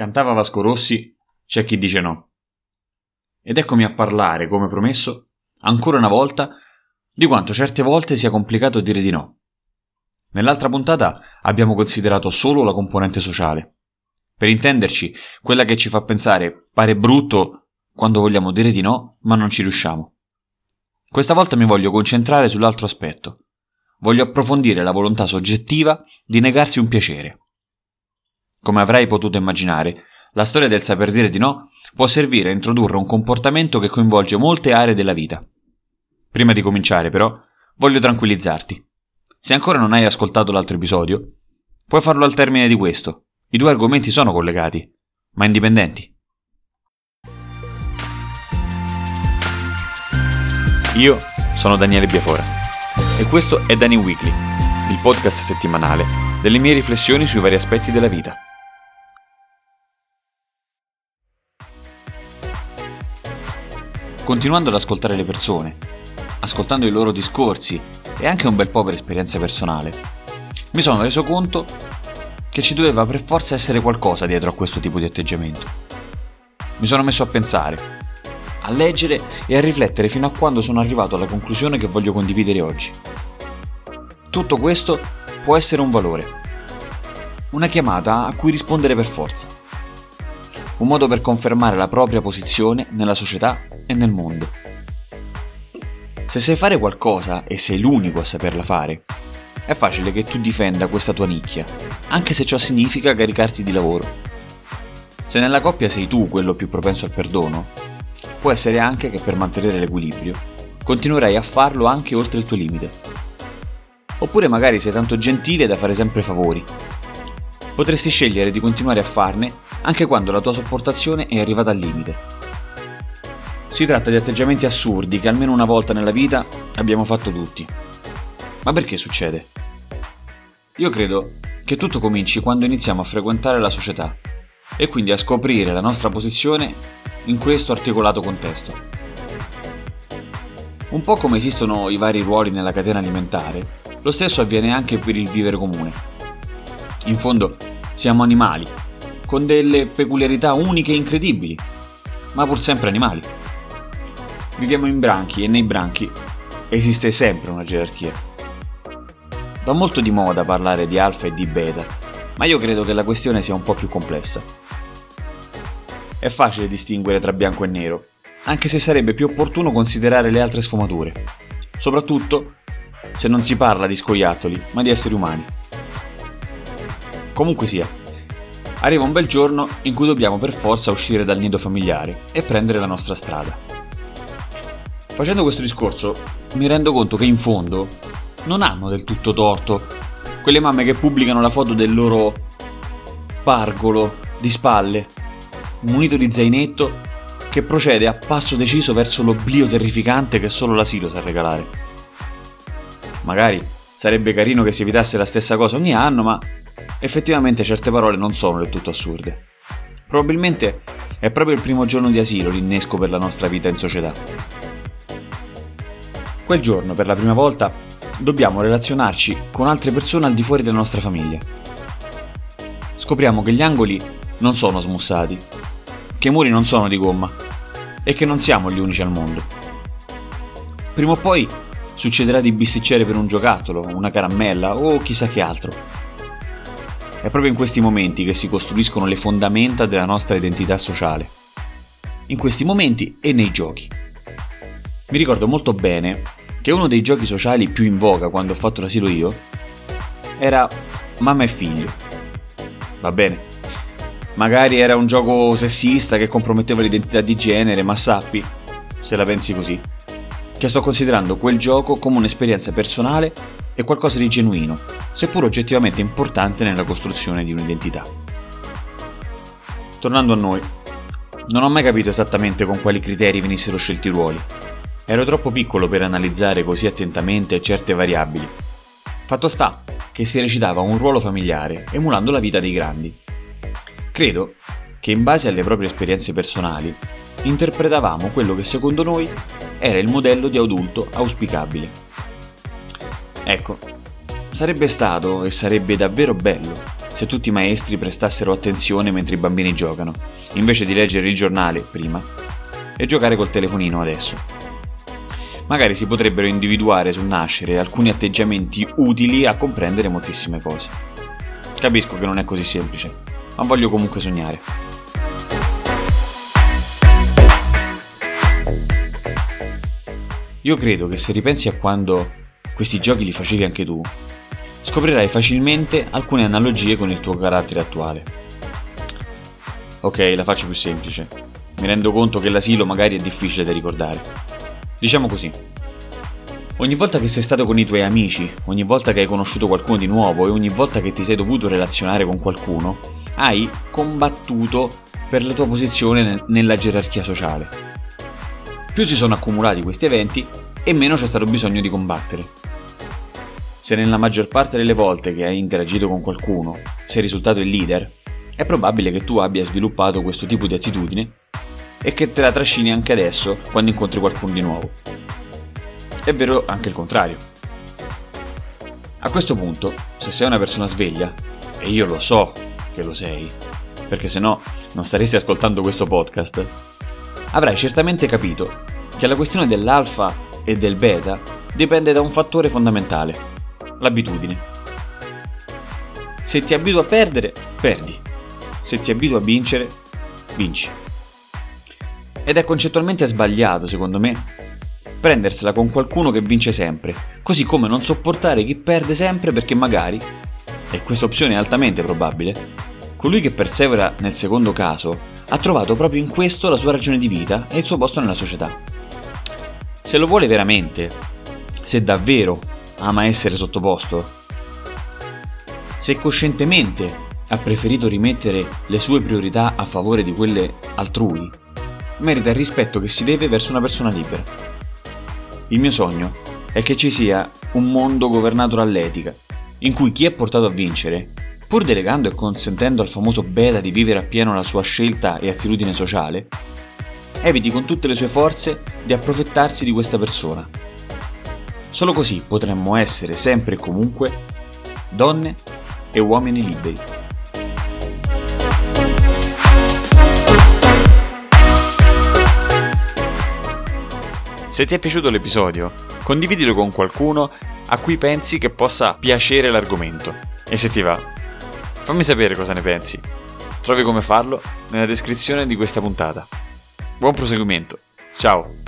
Cantava Vasco Rossi, c'è chi dice no. Ed eccomi a parlare, come promesso, ancora una volta, di quanto certe volte sia complicato dire di no. Nell'altra puntata abbiamo considerato solo la componente sociale. Per intenderci, quella che ci fa pensare pare brutto quando vogliamo dire di no, ma non ci riusciamo. Questa volta mi voglio concentrare sull'altro aspetto. Voglio approfondire la volontà soggettiva di negarsi un piacere. Come avrai potuto immaginare, la storia del saper dire di no può servire a introdurre un comportamento che coinvolge molte aree della vita. Prima di cominciare, però, voglio tranquillizzarti. Se ancora non hai ascoltato l'altro episodio, puoi farlo al termine di questo. I due argomenti sono collegati, ma indipendenti. Io sono Daniele Biafora e questo è Dani Weekly, il podcast settimanale delle mie riflessioni sui vari aspetti della vita. Continuando ad ascoltare le persone, ascoltando i loro discorsi e anche un bel po' per esperienza personale, mi sono reso conto che ci doveva per forza essere qualcosa dietro a questo tipo di atteggiamento. Mi sono messo a pensare, a leggere e a riflettere fino a quando sono arrivato alla conclusione che voglio condividere oggi. Tutto questo può essere un valore, una chiamata a cui rispondere per forza un modo per confermare la propria posizione nella società e nel mondo. Se sai fare qualcosa e sei l'unico a saperla fare, è facile che tu difenda questa tua nicchia, anche se ciò significa caricarti di lavoro. Se nella coppia sei tu quello più propenso al perdono, può essere anche che per mantenere l'equilibrio continuerai a farlo anche oltre il tuo limite. Oppure magari sei tanto gentile da fare sempre favori. Potresti scegliere di continuare a farne anche quando la tua sopportazione è arrivata al limite. Si tratta di atteggiamenti assurdi che almeno una volta nella vita abbiamo fatto tutti. Ma perché succede? Io credo che tutto cominci quando iniziamo a frequentare la società e quindi a scoprire la nostra posizione in questo articolato contesto. Un po' come esistono i vari ruoli nella catena alimentare, lo stesso avviene anche per il vivere comune. In fondo siamo animali con delle peculiarità uniche e incredibili, ma pur sempre animali. Viviamo in branchi e nei branchi esiste sempre una gerarchia. Va molto di moda parlare di alfa e di beta, ma io credo che la questione sia un po' più complessa. È facile distinguere tra bianco e nero, anche se sarebbe più opportuno considerare le altre sfumature, soprattutto se non si parla di scoiattoli, ma di esseri umani. Comunque sia, arriva un bel giorno in cui dobbiamo per forza uscire dal nido familiare e prendere la nostra strada. Facendo questo discorso mi rendo conto che in fondo non hanno del tutto torto quelle mamme che pubblicano la foto del loro pargolo di spalle, munito di zainetto, che procede a passo deciso verso l'oblio terrificante che solo l'asilo sa regalare. Magari sarebbe carino che si evitasse la stessa cosa ogni anno, ma effettivamente certe parole non sono del tutto assurde. Probabilmente è proprio il primo giorno di asilo l'innesco per la nostra vita in società. Quel giorno, per la prima volta, dobbiamo relazionarci con altre persone al di fuori della nostra famiglia. Scopriamo che gli angoli non sono smussati, che i muri non sono di gomma e che non siamo gli unici al mondo. Prima o poi succederà di bisticciare per un giocattolo, una caramella o chissà che altro è proprio in questi momenti che si costruiscono le fondamenta della nostra identità sociale. In questi momenti e nei giochi. Mi ricordo molto bene che uno dei giochi sociali più in voga quando ho fatto l'asilo io era mamma e figlio. Va bene. Magari era un gioco sessista che comprometteva l'identità di genere, ma sappi, se la pensi così, che sto considerando quel gioco come un'esperienza personale e qualcosa di genuino, seppur oggettivamente importante nella costruzione di un'identità. Tornando a noi, non ho mai capito esattamente con quali criteri venissero scelti i ruoli. Ero troppo piccolo per analizzare così attentamente certe variabili. Fatto sta che si recitava un ruolo familiare, emulando la vita dei grandi. Credo che in base alle proprie esperienze personali interpretavamo quello che secondo noi era il modello di adulto auspicabile. Ecco, sarebbe stato e sarebbe davvero bello se tutti i maestri prestassero attenzione mentre i bambini giocano, invece di leggere il giornale prima e giocare col telefonino adesso. Magari si potrebbero individuare sul nascere alcuni atteggiamenti utili a comprendere moltissime cose. Capisco che non è così semplice, ma voglio comunque sognare. Io credo che se ripensi a quando questi giochi li facevi anche tu, scoprirai facilmente alcune analogie con il tuo carattere attuale. Ok, la faccio più semplice. Mi rendo conto che l'asilo magari è difficile da ricordare. Diciamo così. Ogni volta che sei stato con i tuoi amici, ogni volta che hai conosciuto qualcuno di nuovo e ogni volta che ti sei dovuto relazionare con qualcuno, hai combattuto per la tua posizione nella gerarchia sociale. Più si sono accumulati questi eventi e meno c'è stato bisogno di combattere. Se nella maggior parte delle volte che hai interagito con qualcuno sei risultato il leader, è probabile che tu abbia sviluppato questo tipo di attitudine e che te la trascini anche adesso quando incontri qualcuno di nuovo. È vero anche il contrario. A questo punto, se sei una persona sveglia, e io lo so che lo sei, perché se no non staresti ascoltando questo podcast, avrai certamente capito che la questione dell'alfa e del beta dipende da un fattore fondamentale, l'abitudine. Se ti abitui a perdere, perdi. Se ti abitui a vincere, vinci. Ed è concettualmente sbagliato, secondo me, prendersela con qualcuno che vince sempre, così come non sopportare chi perde sempre perché magari, e questa opzione è altamente probabile, colui che persevera nel secondo caso ha trovato proprio in questo la sua ragione di vita e il suo posto nella società. Se lo vuole veramente, se davvero ama essere sottoposto? Se coscientemente ha preferito rimettere le sue priorità a favore di quelle altrui, merita il rispetto che si deve verso una persona libera. Il mio sogno è che ci sia un mondo governato dall'etica, in cui chi è portato a vincere, pur delegando e consentendo al famoso beta di vivere appieno la sua scelta e attitudine sociale, eviti con tutte le sue forze di approfittarsi di questa persona Solo così potremmo essere sempre e comunque donne e uomini liberi. Se ti è piaciuto l'episodio, condividilo con qualcuno a cui pensi che possa piacere l'argomento. E se ti va, fammi sapere cosa ne pensi. Trovi come farlo nella descrizione di questa puntata. Buon proseguimento. Ciao!